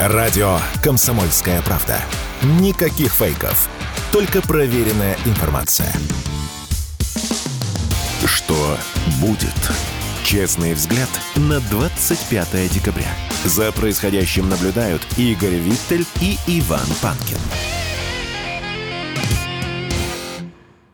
Радио «Комсомольская правда». Никаких фейков. Только проверенная информация. Что будет? Честный взгляд на 25 декабря. За происходящим наблюдают Игорь Виттель и Иван Панкин.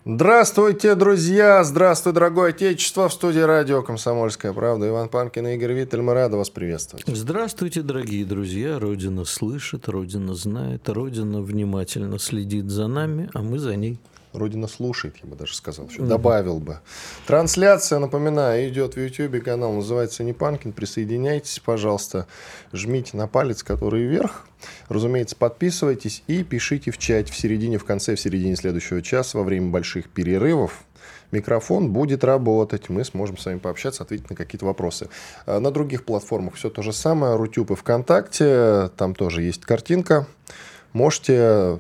Здравствуйте, друзья! Здравствуй, дорогое отечество! В студии радио «Комсомольская правда». Иван Панкин и Игорь Виттель. Мы рады вас приветствовать. Здравствуйте, дорогие друзья! Родина слышит, Родина знает, Родина внимательно следит за нами, а мы за ней. Родина слушает, я бы даже сказал. Еще добавил бы. Трансляция, напоминаю, идет в YouTube. Канал называется Непанкин. Присоединяйтесь, пожалуйста. Жмите на палец, который вверх. Разумеется, подписывайтесь и пишите в чате в середине, в конце, в середине следующего часа во время больших перерывов. Микрофон будет работать, мы сможем с вами пообщаться, ответить на какие-то вопросы. А На других платформах все то же самое. Рутюб и ВКонтакте, там тоже есть картинка. Можете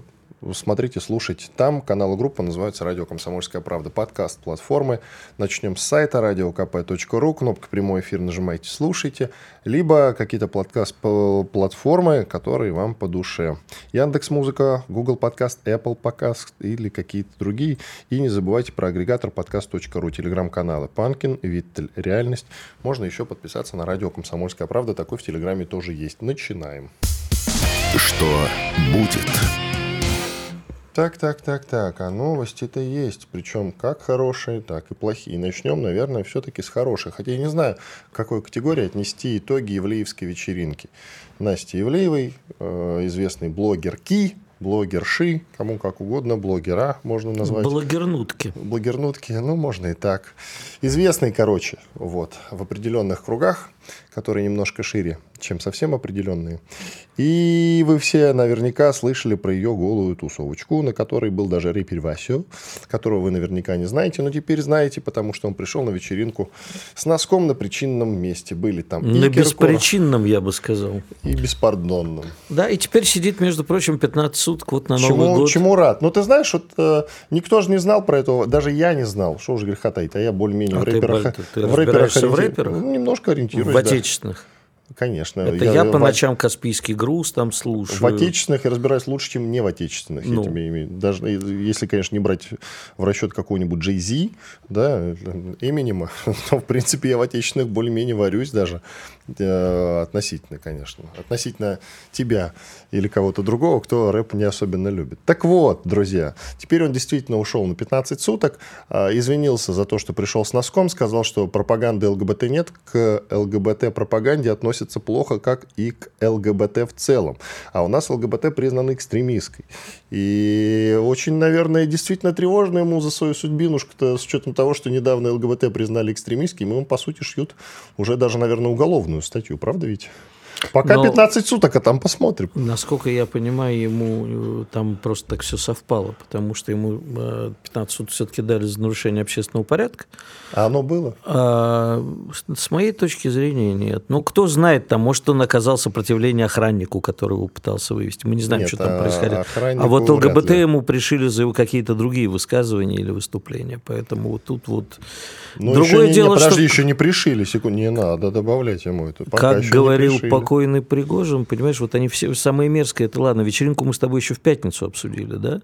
смотрите, слушать. Там канал и группа называется «Радио Комсомольская правда». Подкаст платформы. Начнем с сайта radiokp.ru. Кнопка «Прямой эфир» нажимайте, слушайте. Либо какие-то подкаст-платформы, которые вам по душе. Яндекс Музыка, Google Подкаст, Apple Подкаст или какие-то другие. И не забывайте про агрегатор подкаст.ру, телеграм-каналы Панкин, Виттель, Реальность. Можно еще подписаться на радио «Комсомольская правда». Такой в Телеграме тоже есть. Начинаем. Что будет? Так, так, так, так, а новости-то есть, причем как хорошие, так и плохие. Начнем, наверное, все-таки с хороших. Хотя я не знаю, к какой категории отнести итоги Ивлеевской вечеринки. Настя Ивлеевой, э, известный блогер Ки, блогерши, кому как угодно, блогера можно назвать. Блогернутки. Блогернутки, ну, можно и так. Известный, короче, вот, в определенных кругах, которые немножко шире, чем совсем определенные. И вы все наверняка слышали про ее голую тусовочку, на которой был даже рэпер Васю, которого вы наверняка не знаете, но теперь знаете, потому что он пришел на вечеринку с носком на причинном месте. Были там На беспричинном, я бы сказал. и беспардонном. Да, и теперь сидит, между прочим, 15 суток вот на Новый Чему, год. чему рад? Ну, ты знаешь, вот э, никто же не знал про этого, даже я не знал, что уж греха таить, а я более-менее А в рэперах, ты- ты в рэперах, в рэперах? Ну, немножко ориентируюсь, В да. отечественных. Конечно. Это я, по в- ночам Каспийский груз там слушаю. В отечественных я разбираюсь лучше, чем не в отечественных. Ну. Я имею. Даже если, конечно, не брать в расчет какого-нибудь Z, да, Эминема, то, в принципе, я в отечественных более-менее варюсь даже. Э, относительно, конечно. Относительно тебя или кого-то другого, кто рэп не особенно любит. Так вот, друзья, теперь он действительно ушел на 15 суток, а, извинился за то, что пришел с носком, сказал, что пропаганды ЛГБТ нет, к ЛГБТ-пропаганде относятся плохо, как и к ЛГБТ в целом. А у нас ЛГБТ признана экстремистской. И очень, наверное, действительно тревожно ему за свою судьбинушку-то, с учетом того, что недавно ЛГБТ признали экстремистским, и ему, по сути, шьют уже даже, наверное, уголовную статью. Правда ведь? Пока Но- 15 суток, а там посмотрим. Насколько я понимаю, ему э, там просто так все совпало, потому что ему э, 15 суток все-таки дали за нарушение общественного порядка. А оно было? А, с- моей точки зрения нет. Ну, кто знает, там, может, он оказал сопротивление охраннику, которого пытался вывести. Мы не знаем, Нет, что там а происходило. А вот ЛГБТ ему пришили за его какие-то другие высказывания или выступления. Поэтому вот тут вот... Ну, Другое еще не, не, дело, подожди, что... еще не пришили, секунду, не надо добавлять ему это. Пока Как еще не пришили. покойный Пригожин, понимаешь, вот они все самые мерзкие, это ладно, вечеринку мы с тобой еще в пятницу обсудили, да?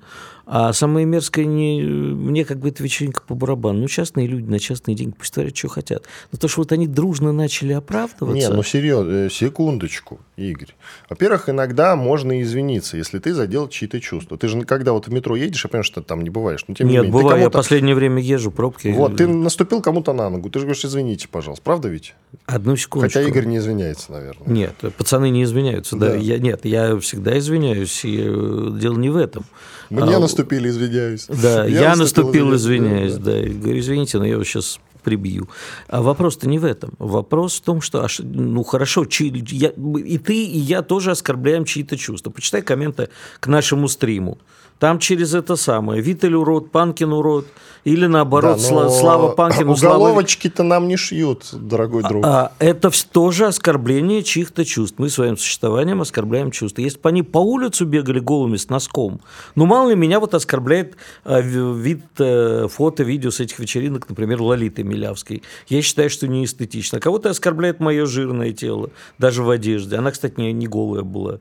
А самое мерзкое, не, мне как бы эта вечеринка по барабану. Ну, частные люди на частные деньги, пусть творят, что хотят. Но то, что вот они дружно начали оправдываться... Не, ну серьезно, э, секундочку, Игорь. Во-первых, иногда можно извиниться, если ты задел чьи-то чувства. Ты же когда вот в метро едешь, я понимаю, что ты там не бываешь. Но тем не Нет, менее, ты бывает, я последнее время езжу, пробки. Вот, ты наступил кому-то на ногу, ты же говоришь, извините, пожалуйста. Правда ведь? Одну секундочку. Хотя Игорь не извиняется, наверное. Нет, пацаны не извиняются. Да. Да. Я, нет, я всегда извиняюсь. И э, дело не в этом. Мне А, наступили, извиняюсь. Да, я, наступил, извиняюсь, да. да. И говорю, извините, но я сейчас прибью. А вопрос-то не в этом. Вопрос в том, что, аж, ну хорошо, чьи- я- и ты, и я тоже оскорбляем чьи-то чувства. Почитай комменты к нашему стриму. Там через это самое. Виталь урод, Панкин урод. Или наоборот, Да, но Слава Панкину, Слава... Уголовочки-то нам не шьют, дорогой друг. А, это вс- тоже оскорбление чьих-то чувств. Мы своим существованием оскорбляем чувства. Если бы они по улицу бегали голыми с носком, ну, мало ли, меня вот оскорбляет а, ви- вид, э, фото, видео с этих вечеринок, например, Лолиты Милявской. Я считаю, что не эстетично. А кого-то оскорбляет мое жирное тело, даже в одежде. Она, кстати, не, не голая была.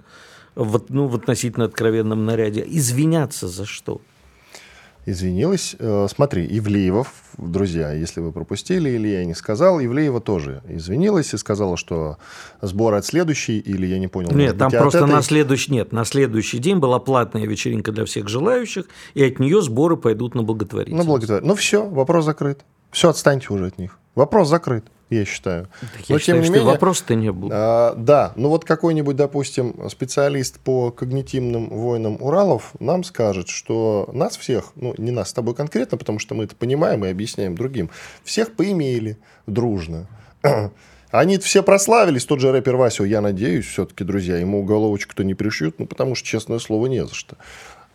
В, ну, в относительно откровенном наряде. Извиняться за что? извинилась. Э, смотри, Ивлеева, друзья, если вы пропустили, или я не сказал, Ивлеева тоже извинилась и сказала, что сбор от следующей, или я не понял. Нет, там просто этой... на следующий, нет, на следующий день была платная вечеринка для всех желающих, и от нее сборы пойдут на благотворительность. На благотворительность. Ну все, вопрос закрыт. Все, отстаньте уже от них. Вопрос закрыт я считаю. Да, Но, я тем считаю, не менее, вопрос-то не был. А, да, ну вот какой-нибудь, допустим, специалист по когнитивным войнам Уралов нам скажет, что нас всех, ну не нас с тобой конкретно, потому что мы это понимаем и объясняем другим, всех поимели дружно. Они все прославились, тот же рэпер Васю, я надеюсь, все-таки, друзья, ему уголовочку-то не пришьют, ну, потому что, честное слово, не за что.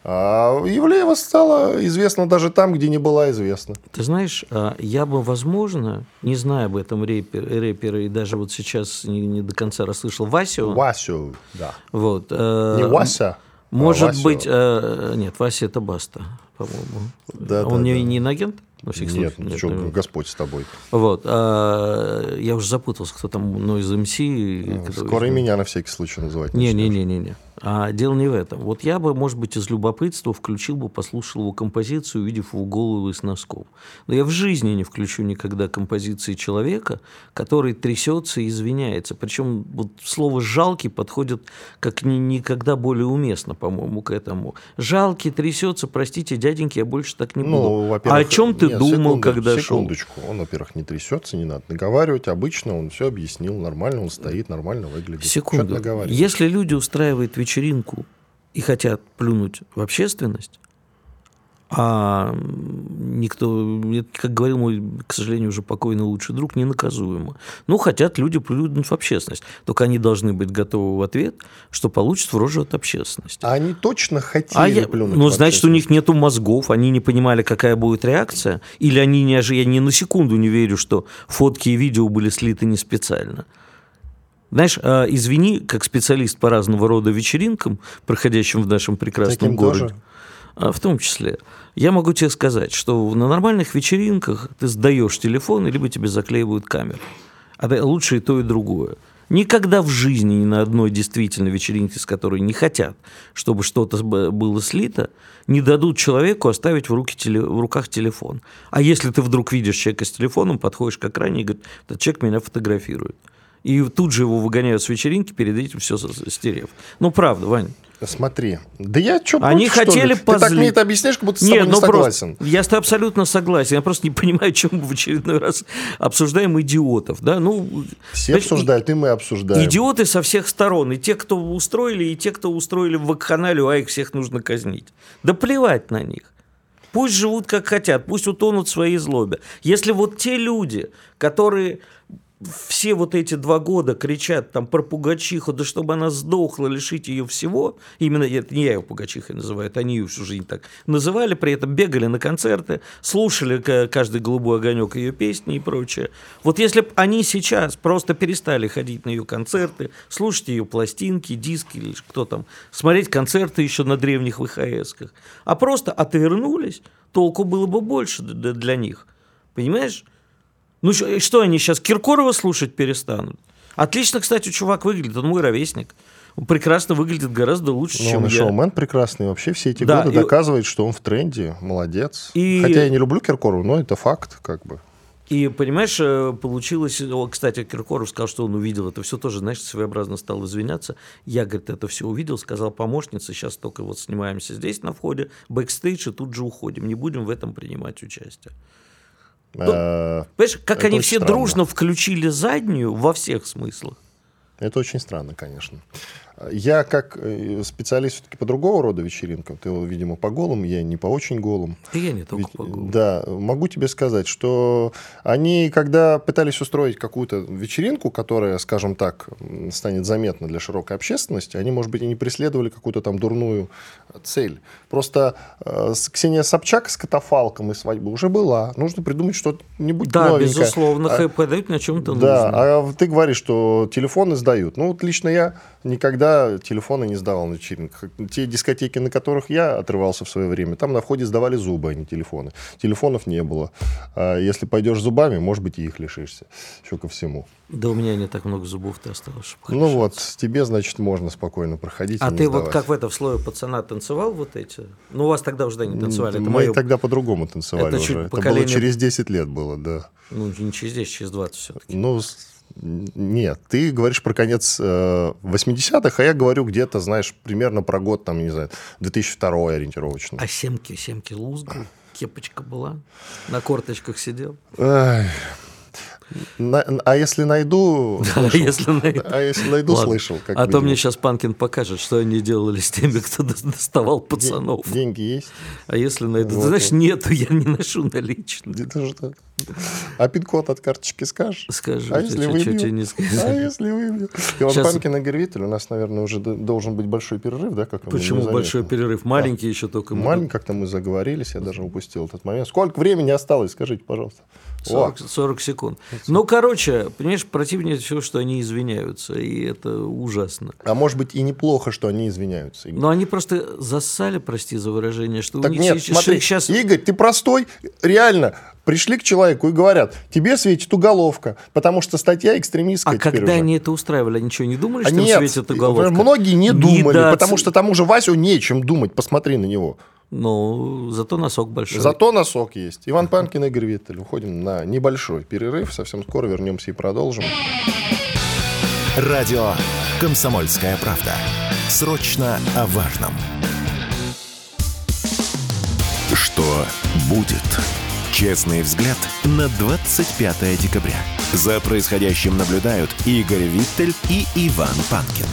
А Евлеева стала известна даже там, где не была известна. Ты знаешь, а, я бы, возможно, не зная об этом рэпер, рэпера, и даже вот сейчас не, не до конца расслышал Васю. Васю, да. Вот, э, не Вася, Может а быть... Э, нет, Вася это Баста, по-моему. Да, Он да, не, да. не инагент? На всякий Нет, случай. Нет, что, ну, Господь с тобой. Вот. А, я уже запутался, кто там, ну, из МС. Ну, скоро и меня на всякий случай называть. Не-не-не-не. А дело не в этом. Вот я бы, может быть, из любопытства включил бы, послушал его композицию, увидев его голову из носков. Но я в жизни не включу никогда композиции человека, который трясется и извиняется. Причем вот слово «жалкий» подходит как ни, никогда более уместно, по-моему, к этому. «Жалкий трясется, простите, дяденьки, я больше так не ну, буду». А о чем ты нет, думал, секунду, когда секундочку. шел? Он, во-первых, не трясется, не надо наговаривать. Обычно он все объяснил, нормально он стоит, нормально выглядит. Секунду. Если люди устраивают вечеринку и хотят плюнуть в общественность, а никто, как говорил мой, к сожалению, уже покойный лучший друг, ненаказуемо. Ну, хотят люди плюнуть в общественность. Только они должны быть готовы в ответ, что получат в рожу от общественности. А они точно хотели а я, плюнуть Ну, значит, у них нет мозгов, они не понимали, какая будет реакция, или они не я ни на секунду не верю, что фотки и видео были слиты не специально. Знаешь, а, извини, как специалист по разного рода вечеринкам, проходящим в нашем прекрасном Таким городе, тоже. А, в том числе, я могу тебе сказать, что на нормальных вечеринках ты сдаешь телефон, либо тебе заклеивают камеру. А лучше и то, и другое. Никогда в жизни ни на одной действительно вечеринке, с которой не хотят, чтобы что-то было слито, не дадут человеку оставить в, руки теле, в руках телефон. А если ты вдруг видишь человека с телефоном, подходишь к экране и говоришь, этот человек меня фотографирует и тут же его выгоняют с вечеринки, перед этим все стерев. Ну, правда, Вань. Смотри. Да я что, Они против, хотели что Ты так мне это объясняешь, как будто с Нет, тобой не ну согласен. Просто, я с тобой абсолютно согласен. Я просто не понимаю, чем мы в очередной раз обсуждаем идиотов. Да? Ну, Все значит, обсуждают, и мы обсуждаем. Идиоты со всех сторон. И те, кто устроили, и те, кто устроили в вакханалию, а их всех нужно казнить. Да плевать на них. Пусть живут как хотят, пусть утонут в своей злобе. Если вот те люди, которые все вот эти два года кричат там про Пугачиху, да чтобы она сдохла, лишить ее всего, именно это не я ее Пугачихой называю, это они ее всю жизнь так называли, при этом бегали на концерты, слушали каждый голубой огонек ее песни и прочее. Вот если бы они сейчас просто перестали ходить на ее концерты, слушать ее пластинки, диски или кто там, смотреть концерты еще на древних ВХС-ках, а просто отвернулись, толку было бы больше для них. Понимаешь? Ну что они сейчас, Киркорова слушать перестанут? Отлично, кстати, чувак выглядит, он мой ровесник. Он прекрасно выглядит гораздо лучше, Но чем он я. шоумен прекрасный. Вообще все эти да, годы и... доказывает, что он в тренде. Молодец. И... Хотя я не люблю Киркорову, но это факт, как бы. И, понимаешь, э, получилось... Кстати, Киркоров сказал, что он увидел это все тоже, знаешь, своеобразно стал извиняться. Я, говорит, это все увидел, сказал помощнице, сейчас только вот снимаемся здесь на входе, бэкстейдж, и тут же уходим. Не будем в этом принимать участие. Ну, э, понимаешь, как они все странно. дружно включили заднюю во всех смыслах. Это очень странно, конечно. Я как э, специалист все-таки по другого рода вечеринкам, ты, видимо, по голым, я не по очень голым. И я не только Ведь, по голым. Да, могу тебе сказать, что они, когда пытались устроить какую-то вечеринку, которая, скажем так, станет заметна для широкой общественности, они, может быть, и не преследовали какую-то там дурную цель. Просто э, Ксения Собчак с катафалком и свадьбы уже была. Нужно придумать что-нибудь да, новенькое. Да, безусловно, а, подают на чем-то Да, нужно. а ты говоришь, что телефоны сдают. Ну, вот лично я никогда телефоны не сдавал на вечеринках. Те дискотеки, на которых я отрывался в свое время, там на входе сдавали зубы, а не телефоны. Телефонов не было. А если пойдешь зубами, может быть, и их лишишься. Еще ко всему. Да у меня не так много зубов-то осталось. чтобы Ну вот, тебе, значит, можно спокойно проходить. А ты вот сдавать. как в это в слое пацана танцевал вот эти? Ну, у вас тогда уже да, не танцевали. Это Мы моё- тогда по-другому танцевали Это уже. чуть Это поколение- было через 10 лет было, да. Ну, не через 10, через 20 все-таки. Ну, нет, ты говоришь про конец э, 80-х, а я говорю где-то, знаешь, примерно про год, там, не знаю, 2002 ориентировочно. А семки, семки лузгал, кепочка была, на корточках сидел. Ай. На- а если найду... А слышал. если найду? А если найду, Ладно. слышал. Как а то мне сейчас Панкин покажет, что они делали с теми, кто до- доставал пацанов. Деньги есть? А если найду? Вот, Ты знаешь, нету, я не ношу наличные. Что? А пин-код от карточки скажешь? Скажи, а если выбью? не? А если выбью? Иван Щас- Панкин и Гервитель, у нас, наверное, уже должен быть большой перерыв, да? Как Почему большой перерыв? Маленький еще только. мы Маленький, как-то мы заговорились, я даже упустил этот момент. Сколько времени осталось, скажите, пожалуйста. О, 40, 40 секунд. Ну, короче, понимаешь, противнее всего, что они извиняются, и это ужасно. а может быть и неплохо, что они извиняются. Но они просто зассали, прости за выражение, что Так у них нет, сейчас, смотри, сейчас Игорь, ты простой, реально. Пришли к человеку и говорят, тебе светит уголовка, потому что статья экстремистская А когда уже. они это устраивали, они что, не думали, А что им нет, светит уголовка? многие не думали, Недооц- потому что тому же Васю нечем думать, посмотри на него. Ну, зато носок большой. Зато носок есть. Иван Панкин, Игорь Виттель. Уходим на небольшой перерыв. Совсем скоро вернемся и продолжим. Радио «Комсомольская правда». Срочно о важном. Что будет? Честный взгляд на 25 декабря. За происходящим наблюдают Игорь Виттель и Иван Панкин.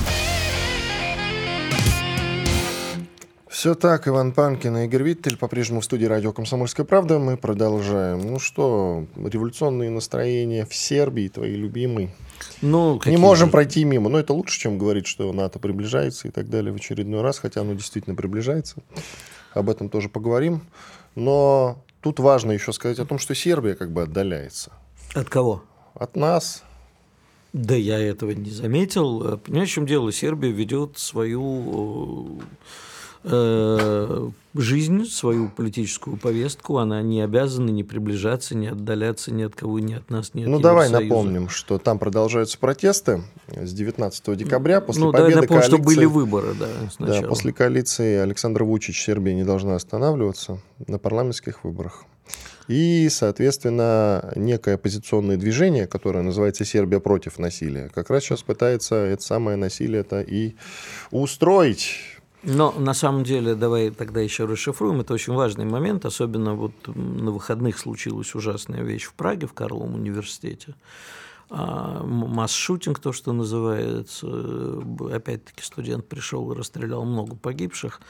Все так, Иван Панкин и Игорь Виттель по-прежнему в студии радио «Комсомольская правда». Мы продолжаем. Ну что, революционные настроения в Сербии, твои любимые. Ну, Не какие можем же? пройти мимо. Но это лучше, чем говорить, что НАТО приближается и так далее в очередной раз, хотя оно действительно приближается. Об этом тоже поговорим. Но тут важно еще сказать о том, что Сербия как бы отдаляется От кого? от нас. Да я этого не заметил. Понимаешь, в чем дело? Сербия ведет свою э, жизнь, свою политическую повестку. Она не обязана не приближаться, не отдаляться ни от кого, ни от нас, ни от Ну, давай Евросоюза. напомним, что там продолжаются протесты с 19 декабря. После ну, давай победы напомним, что коалиции... были выборы, да, Да, сначала. после коалиции Александра Вучич Сербия не должна останавливаться на парламентских выборах. И, соответственно, некое оппозиционное движение, которое называется «Сербия против насилия», как раз сейчас пытается это самое насилие-то и устроить. Но на самом деле, давай тогда еще расшифруем. Это очень важный момент. Особенно вот на выходных случилась ужасная вещь в Праге, в Карловом университете. А, Масс-шутинг, то, что называется. Опять-таки студент пришел и расстрелял много погибших.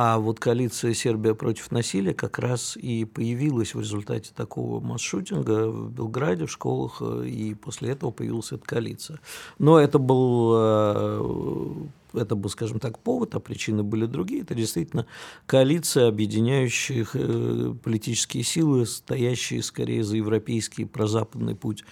А вот коалиция «Сербия против насилия» как раз и появилась в результате такого масс-шутинга в Белграде, в школах, э, и после этого появилась эта коалиция. Но это был э, это был, скажем так, повод, а причины были другие. Это действительно коалиция объединяющих э, политические силы, стоящие скорее за европейский прозападный путь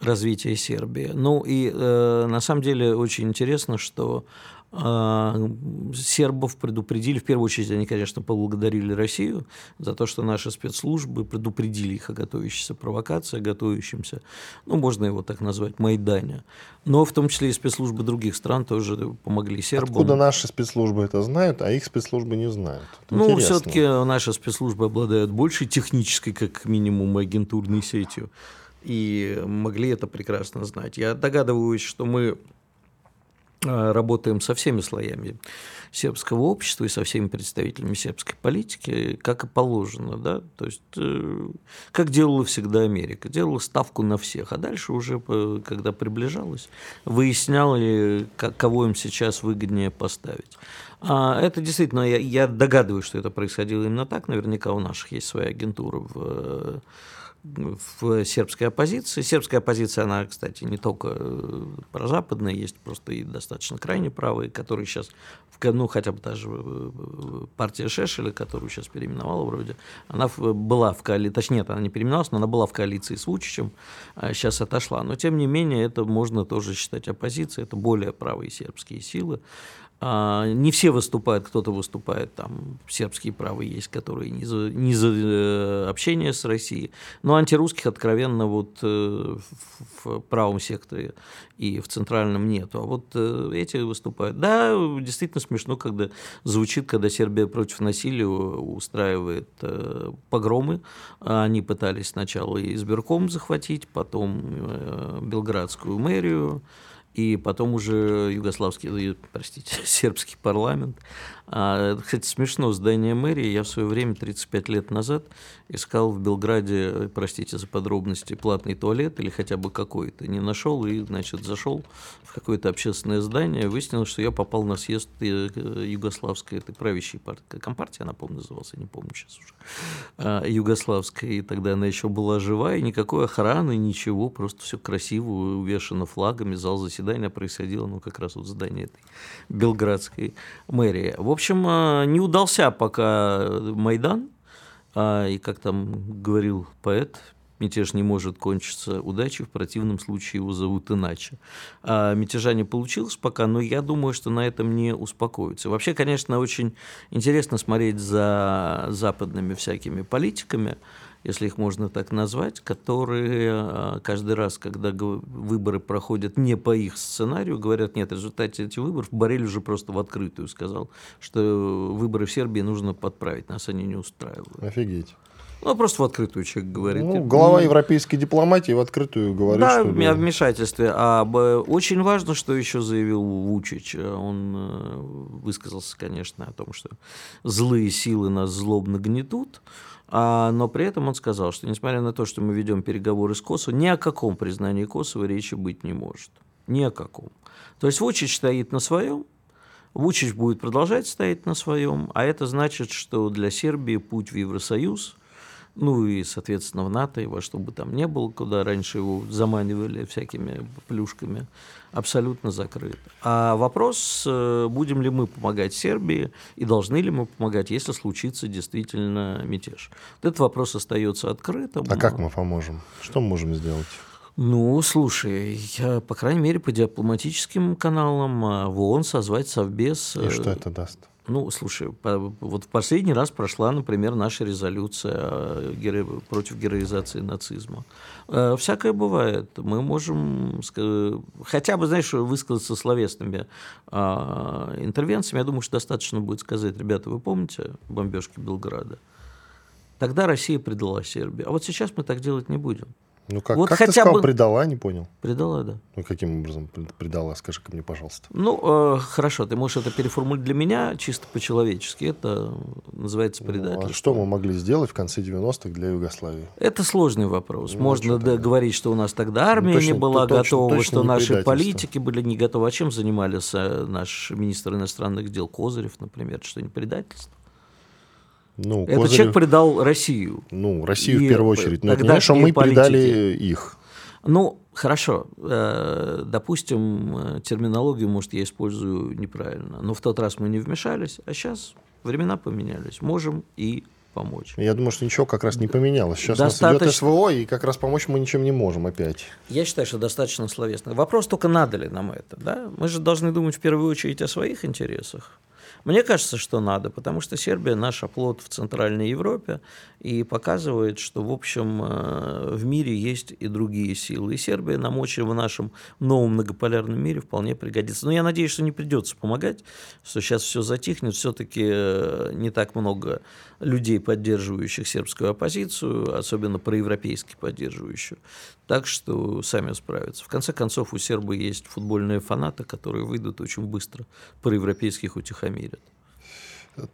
развития Сербии. Ну и э, на самом деле очень интересно, что сербов предупредили, в первую очередь они, конечно, поблагодарили Россию за то, что наши спецслужбы предупредили их о готовящейся провокации, о готовящемся, ну, можно его так назвать, Майдане. Но в том числе и спецслужбы других стран тоже помогли сербам. Откуда наши спецслужбы это знают, а их спецслужбы не знают? Это Ну, интересно. все-таки наши спецслужбы обладают большей технической, как минимум, агентурной сетью. И могли это прекрасно знать. Я догадываюсь, что мы работаем со всеми слоями сербского общества и со всеми представителями сербской политики, как и положено, да, то есть э, как делала всегда Америка, делала ставку на всех, а дальше уже, э, когда приближалась, выясняли, как, кого им сейчас выгоднее поставить. А это действительно, я, я догадываюсь, что это происходило именно так, наверняка у наших есть своя агентура в в сербской оппозиции. Сербская оппозиция, она, кстати, не только э, прозападная, есть просто и достаточно крайне правые, которые сейчас, ну, хотя бы даже э, партия Шешеля, которую сейчас переименовала вроде, она была в коалиции, точнее, она не переименовалась, но она была в коалиции с Вучичем, а сейчас отошла. Но, тем не менее, это можно тоже считать оппозицией, это более правые сербские силы. А, не все выступают, кто-то выступает, там сербские правые есть, которые не за, не за э, общение с Россией, но антирусских откровенно вот э, в правом секторе и в центральном нету, а вот э, эти выступают. Да, действительно смешно, когда звучит, когда Сербия против насилия устраивает погромы, они пытались сначала избирком захватить, потом Белградскую мэрию, и потом уже югославский, простите, сербский парламент. А, кстати, смешно, здание мэрии я в свое время, 35 лет назад, искал в Белграде, простите за подробности, платный туалет или хотя бы какой-то. Не нашел и, значит, зашел в какое-то общественное здание, выяснилось, что я попал на съезд э, югославской, этой правящей партии, компартия, она, по-моему, называлась, я не помню сейчас уже, а, югославской, и тогда она еще была жива, и никакой охраны, ничего, просто все красиво, увешано флагами, зал заседания происходило, ну, как раз вот в здании этой белградской мэрии. В общем, а, не удался пока Майдан, а, и как там говорил поэт, мятеж не может кончиться удачей, в противном случае его зовут иначе. А мятежа не получилось пока, но я думаю, что на этом не успокоится. Вообще, конечно, очень интересно смотреть за западными всякими политиками, если их можно так назвать, которые а, каждый раз, когда выборы проходят не по их сценарию, говорят, нет, в результате этих выборов Борель уже просто в открытую сказал, что выборы в Сербии нужно подправить, нас они не устраивают. Офигеть. Ну, просто в открытую человек говорит. Ну, глава европейской дипломатии в открытую говорит, да, что... Да, вмешательстве. А очень важно, что еще заявил Вучич. Он э, высказался, конечно, о том, что злые силы нас злобно гнетут. А, но при этом он сказал, что несмотря на то, что мы ведем переговоры с Косово, ни о каком признании Косово речи быть не может. Ни о каком. То есть Вучич стоит на своем, Вучич будет продолжать стоять на своем, а это значит, что для Сербии путь в Евросоюз ну и, соответственно, в НАТО, и во что бы там ни было, куда раньше его заманивали всякими плюшками, абсолютно закрыт. А вопрос, э, будем ли мы помогать Сербии и должны ли мы помогать, если случится действительно мятеж. Вот этот вопрос остается открытым. А как мы поможем? Что мы можем сделать? Ну, слушай, я, по крайней мере, по дипломатическим каналам а, в ООН созвать совбез. И что это даст? Ну, слушай, вот в последний раз прошла, например, наша резолюция против героизации нацизма. Э, всякое бывает. Мы можем хотя бы, знаешь, высказаться словесными а, интервенциями. Я думаю, что достаточно будет сказать, ребята, вы помните бомбежки Белграда? Тогда Россия предала Сербию. А вот сейчас мы так делать не будем. Ну как, вот как хотя ты сказал, бы... предала, не понял. Предала, да. Ну каким образом предала, скажи-ка мне, пожалуйста. Ну, э, хорошо, ты можешь это переформулировать для меня чисто по-человечески. Это называется предательство. Ну, а что мы могли сделать в конце 90-х для Югославии? Это сложный вопрос. Ну, Можно да, говорить, что у нас тогда ну, армия ну, точно, не была то, готова, точно, что наши политики были не готовы. А чем занимались э, наш министр иностранных дел Козырев, например? Что не предательство? Ну, Этот Козырев... человек предал Россию. Ну, Россию и в первую очередь. Но это не что мы политики. предали их. Ну, хорошо. Э, допустим, э, терминологию, может, я использую неправильно. Но в тот раз мы не вмешались, а сейчас времена поменялись. Можем и помочь. Я думаю, что ничего как раз не поменялось. Сейчас достаточно... у нас идет СВО, и как раз помочь мы ничем не можем опять. Я считаю, что достаточно словесно. Вопрос только, надо ли нам это. Да? Мы же должны думать в первую очередь о своих интересах. Мне кажется, что надо, потому что Сербия наш оплот в Центральной Европе и показывает, что, в общем, э, в мире есть и другие силы. И Сербия нам очень в нашем новом многополярном мире вполне пригодится. Но я надеюсь, что не придется помогать, что сейчас все затихнет. Все-таки э, не так много людей, поддерживающих сербскую оппозицию, особенно проевропейски поддерживающую. Так что сами справятся. В конце концов, у сербы есть футбольные фанаты, которые выйдут очень быстро, проевропейских утихомирят.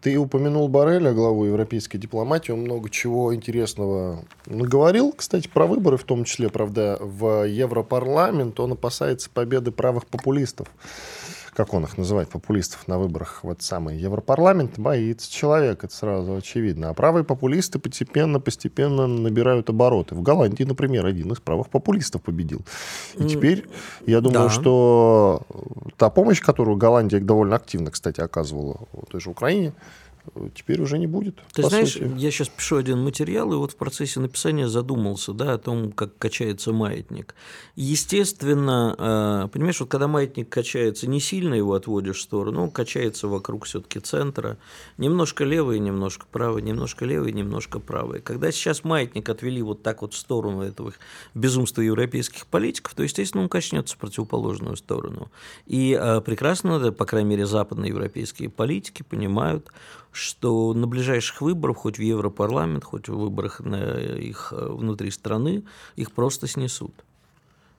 Ты упомянул Барреля, главу европейской дипломатии, он много чего интересного наговорил, кстати, про выборы в том числе, правда, в Европарламент он опасается победы правых популистов как он их называет, популистов на выборах в этот самый Европарламент, боится человек, это сразу очевидно. А правые популисты постепенно, постепенно набирают обороты. В Голландии, например, один из правых популистов победил. И теперь, я думаю, да. что та помощь, которую Голландия довольно активно, кстати, оказывала той же Украине, теперь уже не будет. Ты знаешь, сути. я сейчас пишу один материал, и вот в процессе написания задумался да, о том, как качается маятник. Естественно, э, понимаешь, вот когда маятник качается, не сильно его отводишь в сторону, он качается вокруг все-таки центра, немножко левый, немножко правый, немножко левый, немножко правый. Когда сейчас маятник отвели вот так вот в сторону этого безумства европейских политиков, то, естественно, он качнется в противоположную сторону. И э, прекрасно, по крайней мере, западноевропейские политики понимают, что на ближайших выборах, хоть в Европарламент, хоть в выборах на их э, внутри страны, их просто снесут.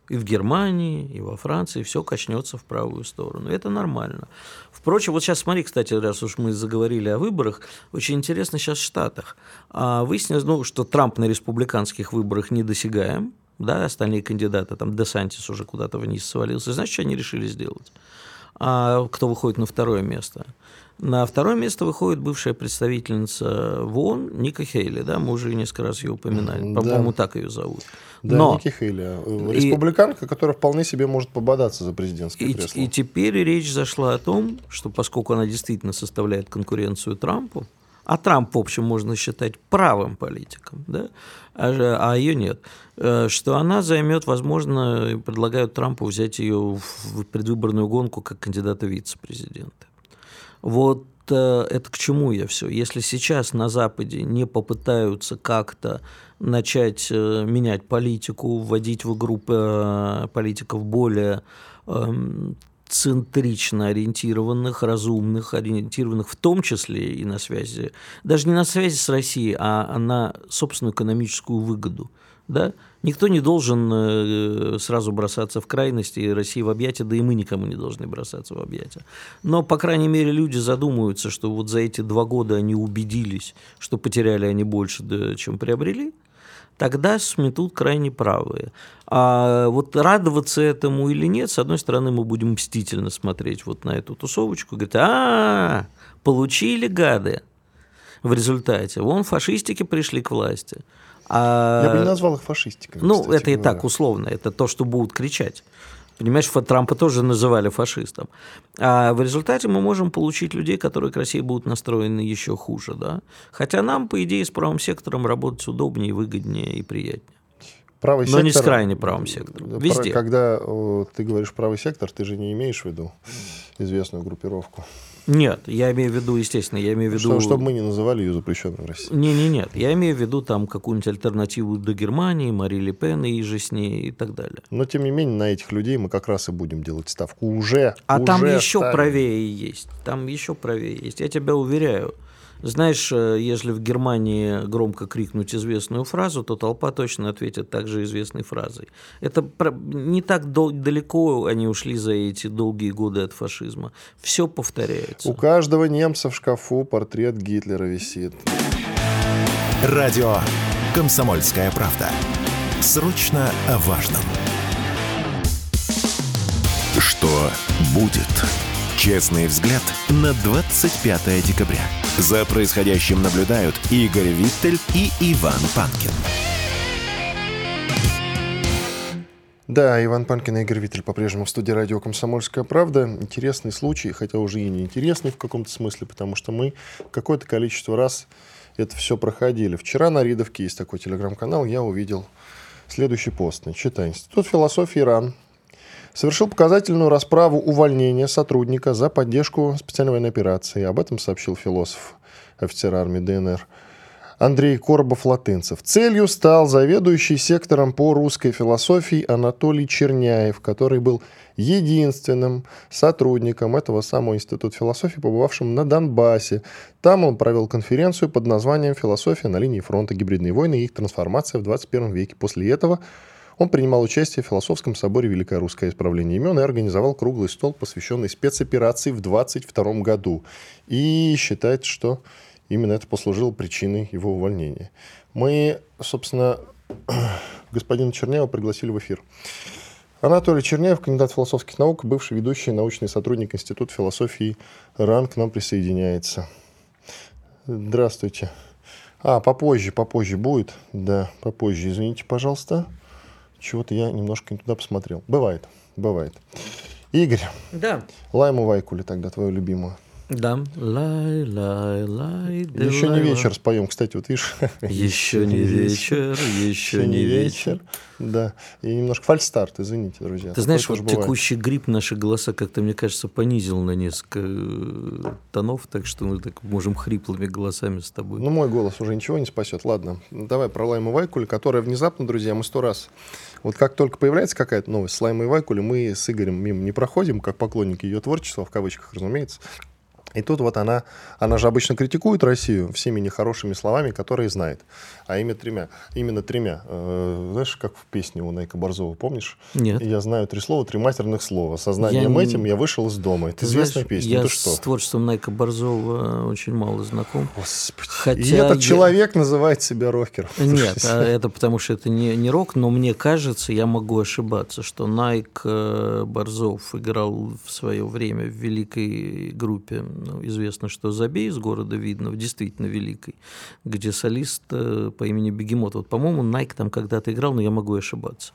И в Германии, и во Франции все качнется в правую сторону. Это нормально. Впрочем, вот сейчас смотри, кстати, раз уж мы заговорили о выборах, очень интересно сейчас в Штатах. А выяснилось, ну, что Трамп на республиканских выборах недосягаем, да, остальные кандидаты, там Десантис уже куда-то вниз свалился. Знаешь, что они решили сделать? А кто выходит на второе место? На второе место выходит бывшая представительница ВОН Ника Хейли, да, мы уже несколько раз ее упоминали, да. по-моему, так ее зовут. Да, Но, Ники Хейли, республиканка, и, которая вполне себе может пободаться за президентское и, кресло. И теперь речь зашла о том, что поскольку она действительно составляет конкуренцию Трампу, а Трамп, в общем, можно считать правым политиком, да? А, а ее нет, э, что она займет, возможно, предлагают Трампу взять ее в предвыборную гонку как кандидата вице-президента. Вот э, это к чему я все? Если сейчас на Западе не попытаются как-то начать э, менять политику, вводить в э, политиков более эм, центрично ориентированных, разумных, ориентированных в том числе и на связи, даже не на связи с Россией, а на собственную экономическую выгоду. Да? Никто не должен э, сразу бросаться в крайности, России в объятия, да и мы никому не должны бросаться в объятия. Но, по крайней мере, люди задумываются, что вот за эти два года они убедились, что потеряли они больше, чем приобрели, тогда сметут крайне правые. А вот радоваться этому или нет, с одной стороны, мы будем мстительно смотреть вот на эту тусовочку, говорить, а, получили гады в результате. Вон фашистики пришли к власти. А... Я бы не назвал их фашистиками. Ну, это и так условно, это то, что будут кричать. Понимаешь, Трампа тоже называли фашистом. А в результате мы можем получить людей, которые к России будут настроены еще хуже. Да? Хотя нам, по идее, с правым сектором работать удобнее, выгоднее и приятнее. Правый Но сектор, не с крайне правым сектором. Везде. Когда ты говоришь правый сектор, ты же не имеешь в виду известную группировку. Нет, я имею в виду, естественно, я имею в виду... Что, чтобы мы не называли ее запрещенной в России. Не, не, нет, я имею в виду там какую-нибудь альтернативу до Германии, Мари Ле Пен и же с ней и так далее. Но, тем не менее, на этих людей мы как раз и будем делать ставку уже. А уже там еще ставим. правее есть, там еще правее есть, я тебя уверяю. Знаешь, э, если в Германии громко крикнуть известную фразу, то толпа точно ответит также известной фразой. Это не так далеко они ушли за эти долгие годы от фашизма. Все повторяется. У каждого немца в шкафу портрет Гитлера висит. Радио «Комсомольская правда». Срочно о важном. Что будет? Честный взгляд на 25 декабря. За происходящим наблюдают Игорь Виттель и Иван Панкин. Да, Иван Панкин и Игорь Виттель по-прежнему в студии радио «Комсомольская правда». Интересный случай, хотя уже и не интересный в каком-то смысле, потому что мы какое-то количество раз это все проходили. Вчера на Ридовке есть такой телеграм-канал, я увидел следующий пост. Читай. Институт философии ИРАН совершил показательную расправу увольнения сотрудника за поддержку специальной военной операции. Об этом сообщил философ, офицер армии ДНР Андрей Коробов-Латынцев. Целью стал заведующий сектором по русской философии Анатолий Черняев, который был единственным сотрудником этого самого Института философии, побывавшим на Донбассе. Там он провел конференцию под названием «Философия на линии фронта. Гибридные войны и их трансформация в 21 веке». После этого он принимал участие в философском соборе Великое Русское Исправление имен и организовал круглый стол, посвященный спецоперации в 22 году. И считает, что именно это послужило причиной его увольнения. Мы, собственно, господина Черняева пригласили в эфир. Анатолий Черняев, кандидат философских наук, бывший ведущий научный сотрудник Института философии РАН к нам присоединяется. Здравствуйте. А, попозже, попозже будет. Да, попозже. Извините, пожалуйста. Чего-то я немножко не туда посмотрел. Бывает, бывает. Игорь. Да. Лайму Вайкули тогда, твою любимую. Да. Лай, лай, лай. Еще не вечер споем, кстати, вот видишь. Еще не вечер, еще не вечер. Да. И немножко фальстарт, извините, друзья. Ты знаешь, вот текущий грипп наши голоса как-то, мне кажется, понизил на несколько э, тонов, так что мы так можем хриплыми голосами с тобой. Ну, мой голос уже ничего не спасет. Ладно, давай про Лайму Вайкуль, которая внезапно, друзья, мы сто раз... Вот как только появляется какая-то новость с Лаймой Вайкуле, мы с Игорем мимо не проходим, как поклонники ее творчества, в кавычках, разумеется. И тут вот она, она же обычно критикует Россию всеми нехорошими словами, которые знает. А именно тремя. Именно тремя. Э, знаешь, как в песне у Найка Борзова, помнишь? Нет. Я знаю три слова, три матерных слова. Сознанием Я этим я вышел из дома. Это Ты известная знаешь, песня. Я Ты с что? творчеством Найка Борзова очень мало знаком. Господи. Хотя И этот я- человек называет себя рокером. Нет, а это потому что это не, не рок, но мне кажется, я могу ошибаться, что Найк э, Борзов играл в свое время в великой группе, ну, известно, что «Забей» из города Видного, действительно великой, где солист э, по имени Бегемот. Вот, по-моему, Найк там когда-то играл, но я могу ошибаться.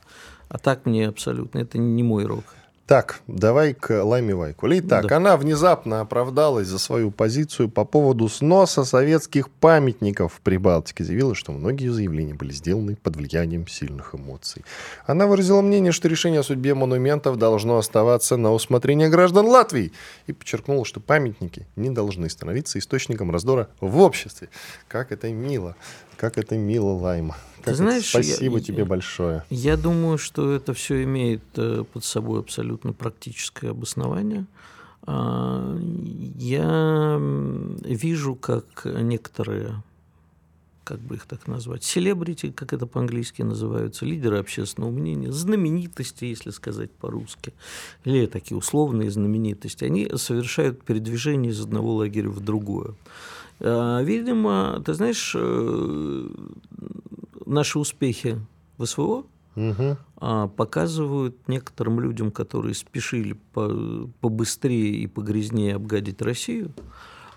А так мне абсолютно, это не мой рок. Так, давай к Лайме Вайкуле. Итак, Да. она внезапно оправдалась за свою позицию по поводу сноса советских памятников в Прибалтике. Заявила, что многие заявления были сделаны под влиянием сильных эмоций. Она выразила мнение, что решение о судьбе монументов должно оставаться на усмотрение граждан Латвии. И подчеркнула, что памятники не должны становиться источником раздора в обществе. Как это мило. Как это мило, Лайма. Как это- знаешь, Спасибо я- тебе большое. Я думаю, что это все имеет э, под собой абсолютно практическое обоснование. А, Я вижу, как некоторые, как бы их так назвать, селебрити, как это по-английски называются, лидеры общественного мнения, знаменитости, если сказать по-русски, или такие условные знаменитости, они совершают передвижение из одного лагеря в другое. А, Видимо, ты знаешь, э, наши успехи в СВО а, показывают некоторым людям, которые спешили по- побыстрее и погрязнее обгадить Россию,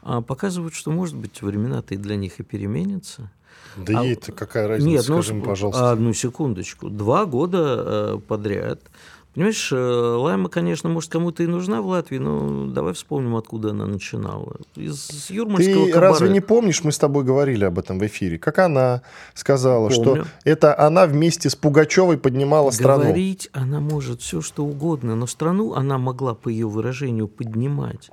а, показывают, что, может быть, времена-то и для них и переменятся. Да А- ей-то какая разница, Нет, ну, скажи с- пожалуйста. Одну секундочку. Два года э, подряд. Понимаешь, э, Лайма, конечно, может, кому-то и нужна в Латвии, но давай вспомним, откуда она начинала. Из юрмальского Ты кабаре. разве не помнишь, мы с тобой говорили об этом в эфире, как она сказала, Помню. что это она вместе с Пугачевой поднимала страну. Говорить она может все, что угодно, но страну она могла, по ее выражению, поднимать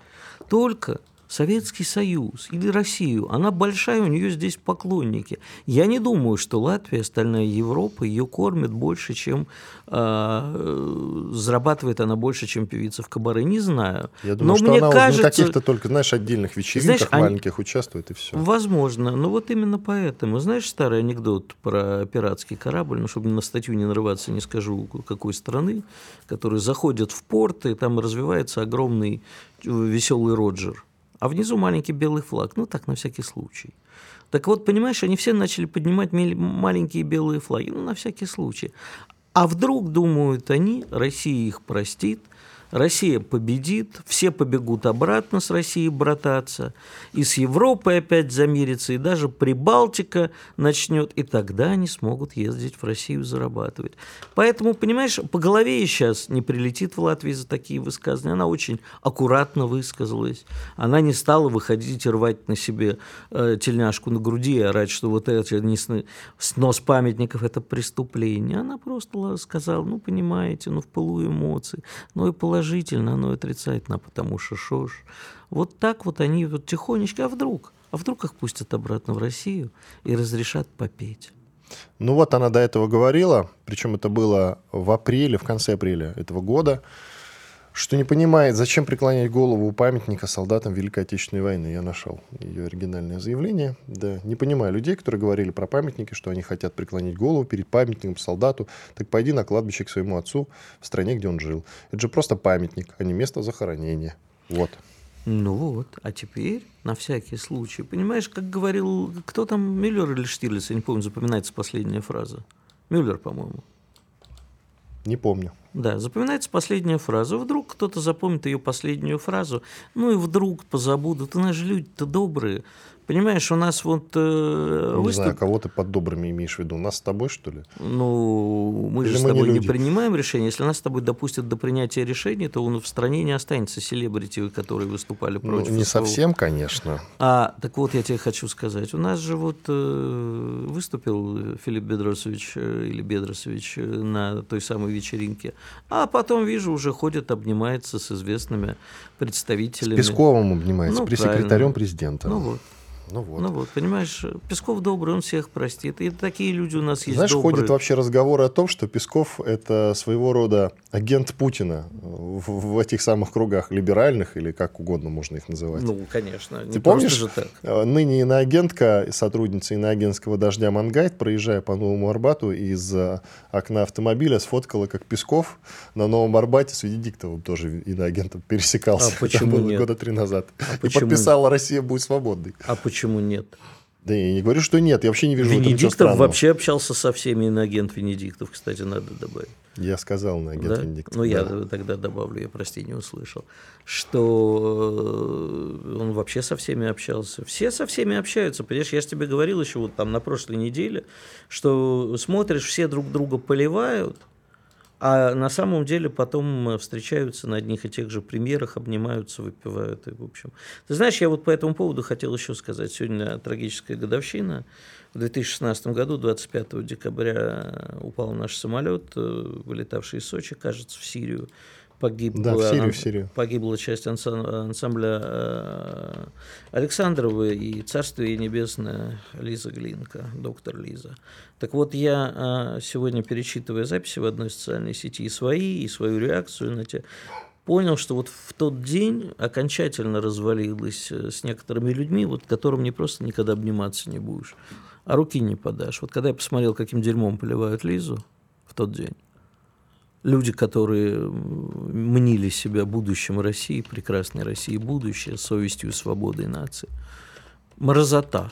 только Советский Союз или Россию. Она большая, у нее здесь поклонники. Я не думаю, что Латвия, остальная Европа ее кормит больше, чем а, э, зарабатывает она больше, чем певица в кабаре. Не знаю. Я думаю, но что мне она кажется, на каких-то только, знаешь, отдельных вечеринках Знаешь, они- маленьких участвует и все. Возможно, но вот именно поэтому. Знаешь старый анекдот про пиратский корабль, ну, чтобы на статью не нарываться, не скажу какой страны, который заходит в порт, и там развивается огромный э, веселый Роджер. А внизу маленький белый флаг, ну так, на всякий случай. Так вот, понимаешь, они все начали поднимать маленькие белые флаги, ну, на всякий случай. А вдруг, думают они, Россия их простит, Россия победит, все побегут обратно с Россией брататься, и с Европой опять замирится, и даже Прибалтика начнет, и тогда они смогут ездить в Россию зарабатывать. Поэтому, понимаешь, по голове ей сейчас не прилетит в Латвии за такие высказывания. Она очень аккуратно высказалась. Она не стала выходить и рвать на себе э, тельняшку на груди и орать, что вот это не снос памятников – это преступление. Она просто ла- сказала, ну, понимаете, ну, в пылу эмоций, ну, и положительно, но и отрицательно, потому что шо ж. Вот так вот они вот тихонечко, а вдруг? А вдруг их пустят обратно в Россию и разрешат попеть? Ну вот она до этого говорила, причем это было в апреле, в конце апреля этого года, что не понимает, зачем преклонять голову у памятника солдатам Великой Отечественной войны. Я нашел ее оригинальное заявление. Да, не понимаю людей, которые говорили про памятники, что они хотят преклонить голову перед памятником солдату. Так пойди на кладбище к своему отцу в стране, где он жил. Это же просто памятник, а не место захоронения. Вот. Ну вот, а теперь на всякий случай. Понимаешь, как говорил, кто там, Мюллер или Штирлиц, я не помню, запоминается последняя фраза. Мюллер, по-моему. Не помню. Да, запоминается последняя фраза. Вдруг кто-то запомнит ее последнюю фразу, ну и вдруг позабудут. У нас же люди-то добрые. Понимаешь, у нас вот... Э, Не выступ... знаю, кого ты под добрыми имеешь в виду. Нас с тобой, что ли? Ну, мы Или же с мы не тобой не, люди? принимаем решения. Если нас с тобой допустят до принятия решений, то он в стране не останется селебрити, которые выступали Ну, против. не СВО. совсем, конечно. А, так вот, я тебе хочу сказать. У нас же вот э, выступил Филипп Бедросович э, или Бедросович э, на той самой вечеринке, а потом, вижу, уже ходит, обнимается с известными представителями. Песковым обнимается, Ну, пресс-секретарем президента. Ну вот, Ну вот. ну вот, понимаешь, Песков добрый, он всех простит. И такие люди у нас есть Знаешь, добрые. ходят вообще разговоры о том, что Песков – это своего рода агент Путина в, в этих самых кругах либеральных, или как угодно можно их называть. Ну, конечно. Ты помнишь, же так. э, ныне иноагентка, сотрудница иноагентского дождя Мангайт, проезжая по Новому Арбату, из э, окна автомобиля сфоткала, как Песков на Новом Арбате с Венедиктовым тоже иноагентом пересекался. А почему было нет? года три назад. И почему? подписала «Россия будет свободной». А почему нет? Да я не говорю, что нет, я вообще не вижу Венедиктов вообще общался со всеми, иноагент Венедиктов, кстати, надо добавить. Я сказал на агент Да? Венедиктов. Ну, я да. тогда добавлю, я, прости, не услышал, что э, он вообще со всеми общался. Все со всеми общаются, понимаешь, я же тебе говорил еще вот там на прошлой неделе, что смотришь, все друг друга поливают, а на самом деле потом э, встречаются на одних и тех же примерах, обнимаются, выпивают. И, в общем. Ты знаешь, я вот по этому поводу хотел еще сказать. Сегодня трагическая годовщина. В 2016 году, 25 декабря, упал наш самолет, э, вылетавший из Сочи, кажется, в Сирию. Погиб, Да, в Сирию, в Сирию. Погибла часть анса- ансамбля э, Александровой и Царствие Небесное Лиза Глинка, доктор Лиза. Так вот, я э, сегодня, перечитывая записи в одной социальной сети, и свои, и свою реакцию на те, понял, что вот в тот день окончательно развалилась э, с некоторыми людьми, вот которым не просто никогда обниматься не будешь, а руки не подашь. Вот когда я посмотрел, каким дерьмом поливают Лизу в тот день, люди, которые мнили себя будущим России, прекрасной России, будущее, совестью и свободой нации. Мразота.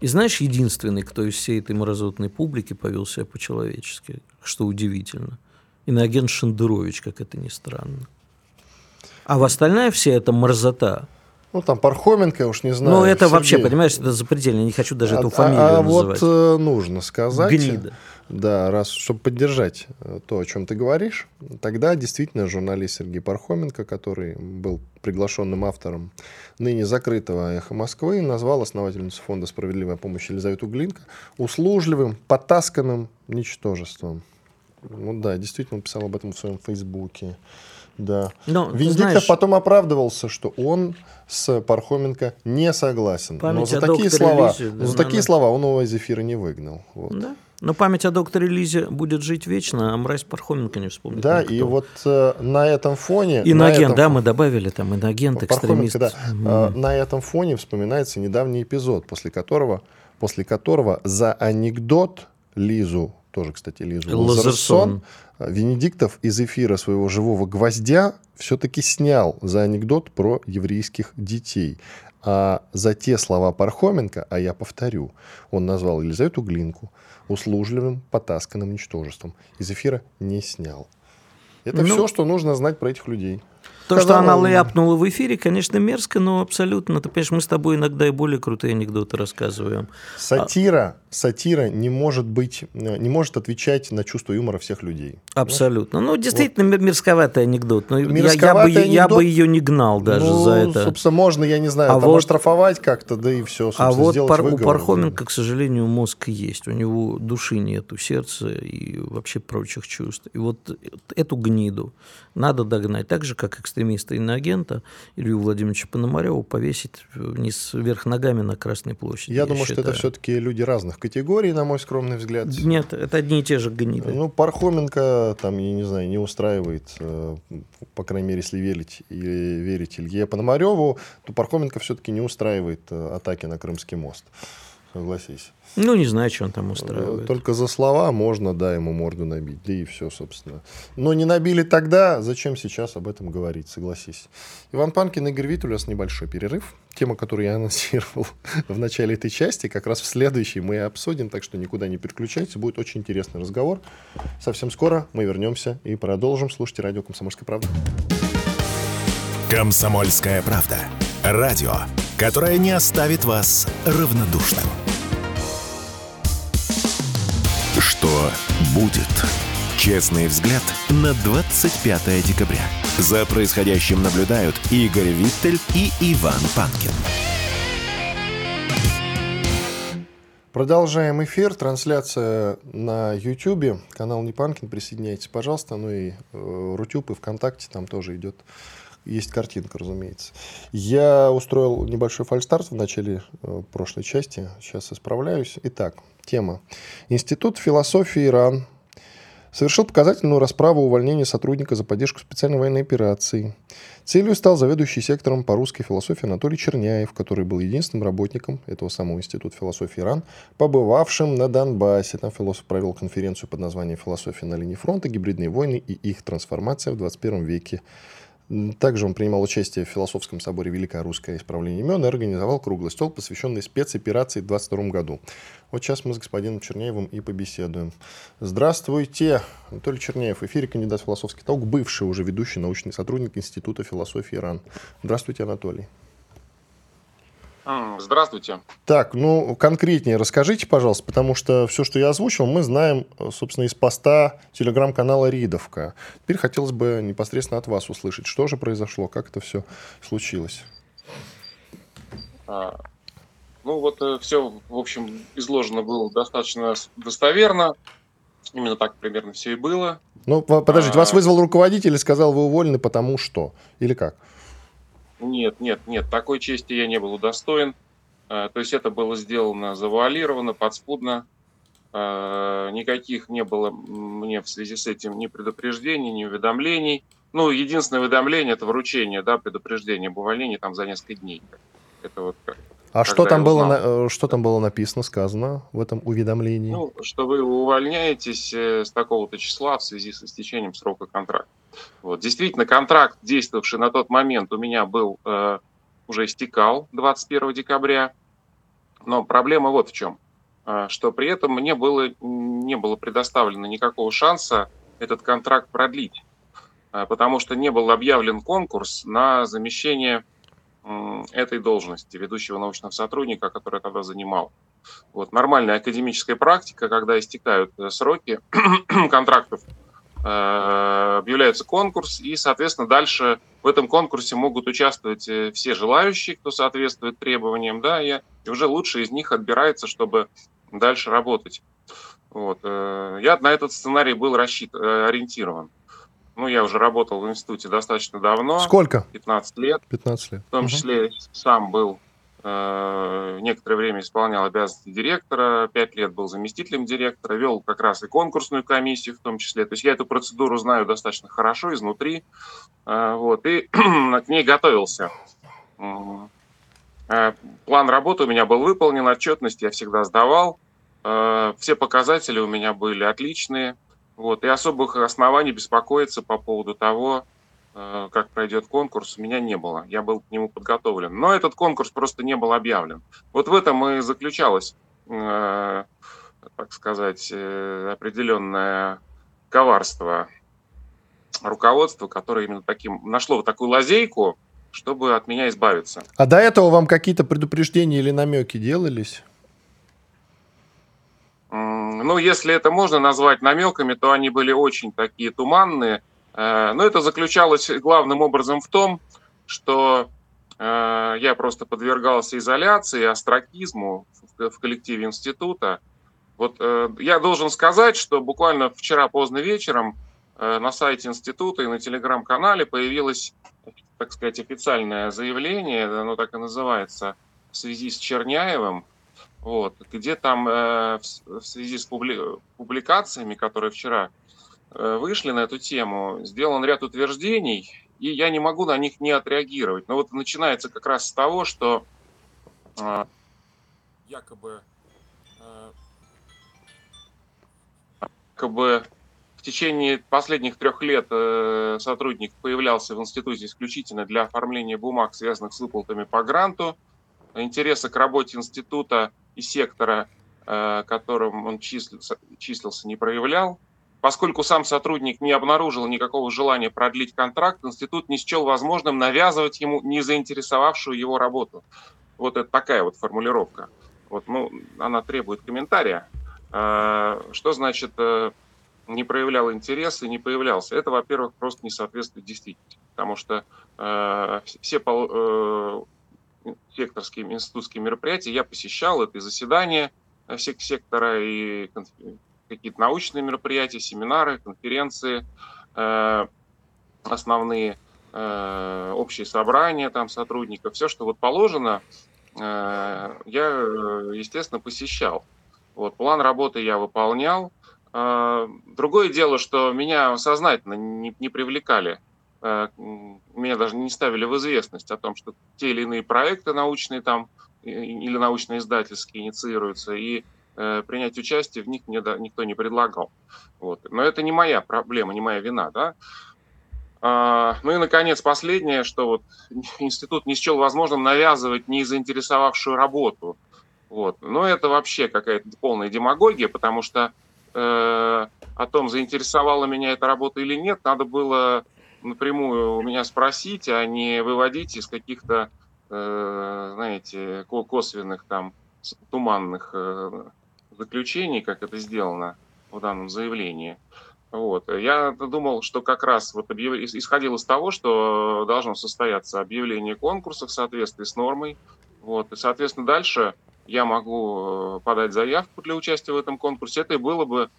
И знаешь, единственный, кто из всей этой мразотной публики повел себя по-человечески, что удивительно, иноагент Шендерович, как это ни странно. А в остальная вся эта мразота, Ну, там Пархоменко, я уж не знаю. ну это вообще, Сергей. понимаешь, это запредельно, не хочу даже А- эту а- фамилию а, называть. вот э, нужно сказать, Гнида. да, раз, чтобы поддержать э, то, о чем ты говоришь, тогда действительно журналист Сергей Пархоменко, который был приглашенным автором ныне закрытого «Эхо Москвы», назвал основательницу фонда «Справедливая помощь» Елизавету Глинка услужливым, потасканным ничтожеством. Ну да, действительно, он писал об этом в своем фейсбуке. Да. Но, Венедиктов знаешь- потом оправдывался, что он с Пархоменко не согласен. Но Память за о такие, слова, Лизе, но за да, такие слова он его из эфира не выгнал. Вот. Да. Но память о докторе Лизе будет жить вечно, а мразь Пархоменко не вспомнит. Да, никто. и вот э, на этом фоне... Иноагент, этом да, мы добавили там иноагент, экстремист. да. Э, на этом фоне вспоминается недавний эпизод, после которого, после которого за анекдот Лизу, тоже, кстати, Лизу Лазерсон. Лазерсон, э, Венедиктов из эфира своего живого гвоздя все-таки снял за анекдот про еврейских детей. А за те слова Пархоменко, а я повторю, он назвал Елизавету Глинку услужливым, потасканным ничтожеством. Из эфира не снял. Это Ну, все, что нужно знать про этих людей. То, что она он. ляпнула в эфире, конечно, мерзко, но абсолютно. Ты понимаешь, мы с тобой иногда и более крутые анекдоты рассказываем. Сатира, сатира не может быть, не может отвечать на чувство юмора всех людей. Абсолютно. Ну, действительно, мер- мерзковатый анекдот. Но я- я, бы, Мерзковатый я бы анекдот? ее не гнал даже ну, за это. собственно, можно, я не знаю, А там вот- оштрафовать как-то, да и все, А вот Пар- у выговор. Пархоменко, к сожалению, мозг есть. У него души нету, сердца и вообще прочих чувств. И вот эту гниду надо догнать. Так же, как экстремиста иноагента Илью Владимировича Пономарева повесить вниз вверх ногами на Красной площади. Я, думаю, что это считаю. все-таки люди разных категорий, на мой скромный взгляд. Нет, это одни и те же гниды. Ну, Пархоменко, там, я не знаю, не устраивает, э, по крайней мере, если верить, верить Илье Пономареву, то Пархоменко все-таки не устраивает э, атаки на Крымский мост. Согласись. Ну, не знаю, что он там устраивает. Только за слова можно, да, ему морду набить, да и все, собственно. Но не набили тогда, зачем сейчас об этом говорить, согласись. Иван Панкин, Игорь Вит, у нас небольшой перерыв. Тема, которую я анонсировал в начале этой части, как раз в следующей мы и обсудим, так что никуда не переключайтесь, будет очень интересный разговор. Совсем скоро мы вернемся и продолжим. Слушайте радио «Комсомольская правда». «Комсомольская правда». Радио, которое не оставит вас равнодушным. Что будет? Честный взгляд на 25 декабря. За происходящим наблюдают Игорь Виттель и Иван Панкин. Продолжаем эфир. Трансляция на YouTube. Канал Непанкин. Присоединяйтесь, пожалуйста. Ну и э, Рутюб и ВКонтакте там тоже идет. Есть картинка, разумеется. Я устроил небольшой фальстарт в начале э, прошлой части. Сейчас исправляюсь. Итак, тема. Институт философии Иран совершил показательную расправу увольнения сотрудника за поддержку специальной военной операции. Целью стал заведующий сектором по русской философии Анатолий Черняев, который был единственным работником этого самого Института философии Иран, побывавшим на Донбассе. Там философ провел конференцию под названием «Философия на линии фронта. Гибридные войны и их трансформация в 21 веке». Также он принимал участие в философском соборе Великое Русское Исправление имен и организовал круглый стол, посвященный спецоперации в 22 году. Вот сейчас мы с господином Черняевым и побеседуем. Здравствуйте, Анатолий Черняев, в эфире кандидат философский толк, бывший уже ведущий научный сотрудник Института философии Иран. Здравствуйте, Анатолий. Здравствуйте. Так, ну конкретнее расскажите, пожалуйста, потому что все, что я озвучил, мы знаем, собственно, из поста телеграм-канала Ридовка. Теперь хотелось бы непосредственно от вас услышать, что же произошло, как это все случилось. А, ну вот э, все, в общем, изложено было достаточно достоверно. Именно так примерно все и было. Ну, подождите, вас вызвал руководитель и сказал, вы уволены потому что? Или как? Нет, нет, нет, такой чести я не был удостоен. То есть это было сделано завуалированно, подспудно. Никаких не было мне в связи с этим ни предупреждений, ни уведомлений. Ну, единственное уведомление – это вручение, да, предупреждение об увольнении там за несколько дней. Это вот как, а что там, было, что там было написано, сказано в этом уведомлении? Ну, что вы увольняетесь э, с такого-то числа в связи с истечением срока контракта. Вот. Действительно, контракт, действовавший на тот момент, у меня был э, уже истекал 21 декабря. Но проблема вот в чем, э, что при этом мне было, не было предоставлено никакого шанса этот контракт продлить, э, потому что не был объявлен конкурс на замещение этой должности, ведущего научного сотрудника, который я тогда занимал. Вот, нормальная академическая практика, когда истекают э, сроки контрактов, э, объявляется конкурс, и, соответственно, дальше в этом конкурсе могут участвовать э, все желающие, кто соответствует требованиям, да, и, уже лучший из них отбирается, чтобы дальше работать. Вот. Я на этот сценарий был рассчит... ориентирован. Ну, я уже работал в институте достаточно давно. Сколько? 15 лет. 15 лет. В том числе угу. сам был э, некоторое время исполнял обязанности директора, 5 лет был заместителем директора, вел как раз и конкурсную комиссию в том числе. То есть я эту процедуру знаю достаточно хорошо изнутри. Э, вот, и к ней готовился. Э, план работы у меня был выполнен, отчетность я всегда сдавал. Э, все показатели у меня были отличные. Вот, и особых оснований беспокоиться по поводу того, э, как пройдет конкурс, у меня не было. Я был к нему подготовлен. Но этот конкурс просто не был объявлен. Вот в этом и заключалось, э, так сказать, э, определенное коварство руководства, которое именно таким нашло вот такую лазейку, чтобы от меня избавиться. А до этого вам какие-то предупреждения или намеки делались? Ну, если это можно назвать намеками, то они были очень такие туманные. Э, но это заключалось главным образом в том, что э, я просто подвергался изоляции, астракизму в коллективе института. Вот э, я должен сказать, что буквально вчера поздно вечером на сайте института и на телеграм-канале появилось, так сказать, официальное заявление, оно так и называется, в связи с Черняевым, вот, где там э, в, в связи с публи, публикациями, которые вчера э, вышли на эту тему, сделан ряд утверждений, и я не могу на них не отреагировать. Но вот начинается как раз с того, что э, якобы как бы в течение последних трех лет э, сотрудник появлялся в институте исключительно для оформления бумаг, связанных с выплатами по гранту. Интереса к работе института и сектора, э, которым он числился, числился, не проявлял. Поскольку сам сотрудник не обнаружил никакого желания продлить контракт, институт не счел возможным навязывать ему не заинтересовавшую его работу. Вот это такая вот формулировка. Вот, ну, она требует комментария. Э, что значит э, не проявлял интерес и не появлялся. Это, во-первых, просто не соответствует действительности, потому что все секторские институтские мероприятия. Я посещал, это и заседания э, сектора, и какие-то научные мероприятия, семинары, конференции, э, основные э, общие собрания там сотрудников, все, что вот положено, я, естественно, посещал. Вот, план работы я выполнял, другое дело, что меня сознательно не, не привлекали, меня даже не ставили в известность о том, что те или иные проекты научные там или научно-издательские инициируются, и э, принять участие в них мне никто не предлагал. Вот. Но это не моя проблема, не моя вина. Да? А, ну и, наконец, последнее, что вот институт не счел возможным навязывать не заинтересовавшую работу. Вот. Но это вообще какая-то полная демагогия, потому что Э, о том, заинтересовала меня эта работа или нет, надо было напрямую у меня спросить, а не выводить из каких-то, э, знаете, косвенных там туманных э, заключений, как это сделано в данном заявлении. Вот. Я думал, что как раз вот объяв... исходил из того, что должно состояться объявление конкурса в соответствии с нормой. Вот. И, соответственно, дальше я могу э, подать заявку для участия в этом конкурсе, это и было бы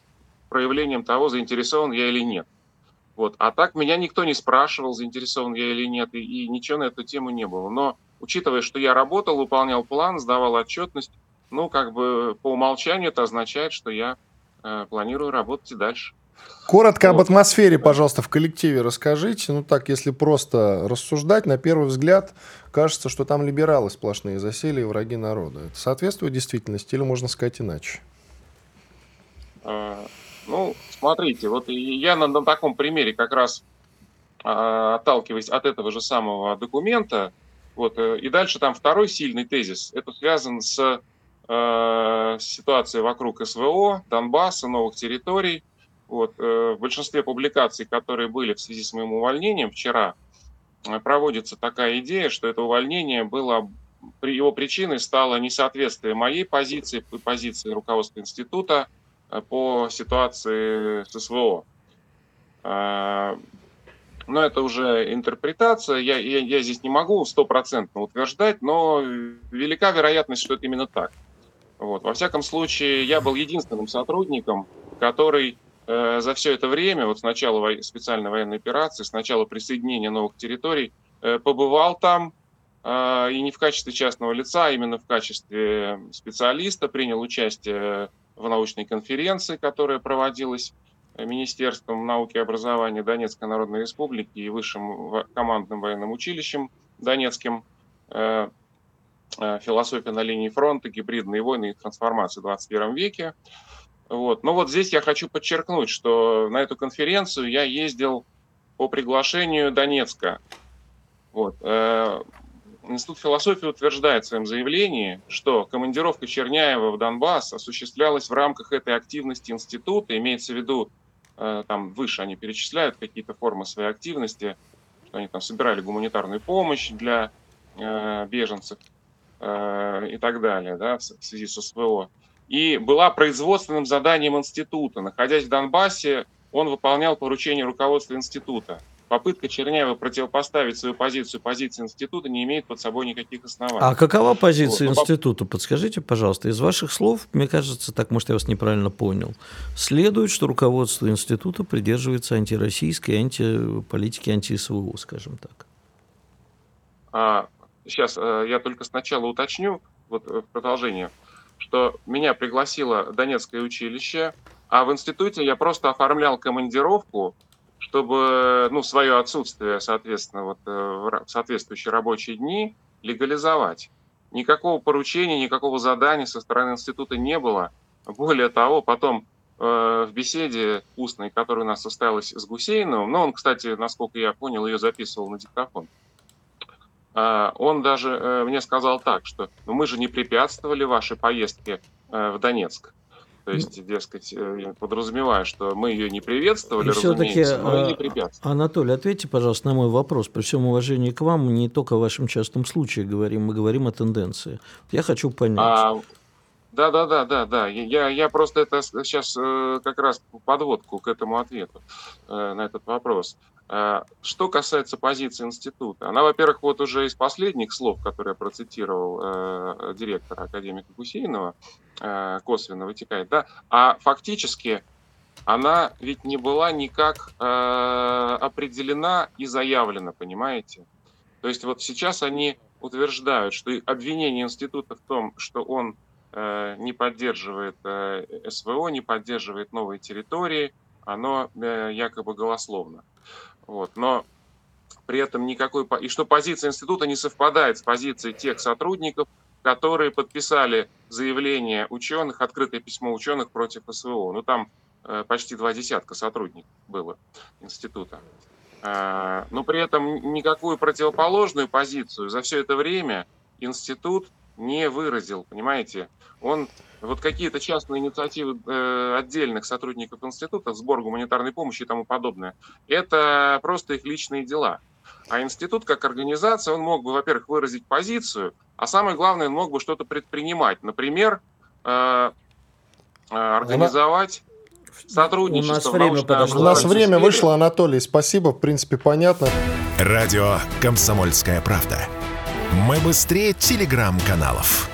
проявлением того, заинтересован я или нет. Вот. А так меня никто не спрашивал, заинтересован я или нет, и, и ничего на эту тему не было. Но учитывая, что я работал, выполнял план, сдавал отчетность, ну, как бы по умолчанию это означает, что я э, планирую работать и дальше. Коротко об атмосфере, пожалуйста, в коллективе расскажите. Ну так, если просто рассуждать, на первый взгляд кажется, что там либералы сплошные засели и враги народа. Это соответствует действительности или можно сказать иначе? Ну, смотрите, вот я на, на таком примере как раз а, отталкиваясь от этого же самого документа, вот, э, и дальше там второй сильный тезис, это связан с э, ситуацией вокруг СВО, Донбасса, новых территорий, вот, э, в большинстве публикаций, которые были в связи с моим увольнением вчера, э, проводится такая идея, что это увольнение было, его причиной стало несоответствие моей позиции позиции руководства института по ситуации с СВО. Но это уже интерпретация, я, я, я здесь не могу стопроцентно утверждать, но велика вероятность, что это именно так. Вот. Во всяком случае, я был единственным сотрудником, который Э, за все это время, вот с начала специальной военной операции, с начала присоединения новых территорий, э, побывал там, э, и не в качестве частного лица, а именно в качестве специалиста, принял участие в научной конференции, которая проводилась Министерством науки и образования Донецкой Народной Республики и Высшим командным военным училищем Донецким «Философия на линии фронта. Гибридные войны и трансформации в 21 веке». Вот. Но вот здесь я хочу подчеркнуть, что на эту конференцию я ездил по приглашению Донецка. Вот. Э, Институт философии утверждает в своем заявлении, что командировка Черняева в Донбасс осуществлялась в рамках этой активности института, имеется в виду, э, там выше они перечисляют какие-то формы своей активности, что они там собирали гуманитарную помощь для э, беженцев и так далее, да, в связи со СВО и была производственным заданием института. Находясь в Донбассе, он выполнял поручение руководства института. Попытка Черняева противопоставить свою позицию позиции института не имеет под собой никаких оснований. А какова позиция вот. института? Подскажите, пожалуйста. Из ваших слов, мне кажется, так, может, я вас неправильно понял, следует, что руководство института придерживается антироссийской антиполитики анти-СВО, скажем так. А, сейчас э, я только сначала уточню, вот э, в продолжение что меня пригласило Донецкое училище, а в институте я просто оформлял командировку, чтобы ну, свое отсутствие, соответственно, вот, э, в соответствующие рабочие дни легализовать. Никакого поручения, никакого задания со стороны института не было. Более того, потом в беседе устной, которая у нас состоялась с Гусейновым, но он, кстати, насколько я понял, ее записывал на диктофон, он даже мне сказал так, что ну, мы же не препятствовали вашей поездке в Донецк. То есть, дескать, э, я подразумеваю, что мы ее не приветствовали, и разумеется, но и не а, препятствовали. Анатолий, ответьте, пожалуйста, на мой вопрос. При всем уважении к вам, не только о вашем частном случае говорим, мы говорим о тенденции. Я хочу понять. А, да, да, да, да, да. Я, я просто это сейчас э, как раз подводку к этому ответу э, на этот вопрос. Э, что касается позиции института, она, во-первых, вот уже из последних слов, которые процитировал э, директора академика Гусейнова, э, косвенно вытекает, да, а фактически она ведь не была никак э, определена и заявлена, понимаете? То есть вот сейчас они утверждают, что обвинение института в том, что он э, не поддерживает э, СВО, не поддерживает новые территории, оно э, якобы голословно. Вот. Но при этом никакой... И что позиция института не совпадает с позицией тех сотрудников, которые подписали заявление ученых, открытое письмо ученых против СВО. Ну, там э, почти два десятка сотрудников было института. Э, но при этом никакую противоположную позицию за все это время институт не выразил, понимаете? Он вот какие-то частные инициативы э, отдельных сотрудников института, сбор гуманитарной помощи и тому подобное, это просто их личные дела. А институт как организация, он мог бы, во-первых, выразить позицию, а самое главное, он мог бы что-то предпринимать. Например, э, э, организовать сотрудничество. У нас время подошло. У нас время вышло, Анатолий. Спасибо, в принципе, понятно. Радио «Комсомольская правда». Мы быстрее телеграм-каналов.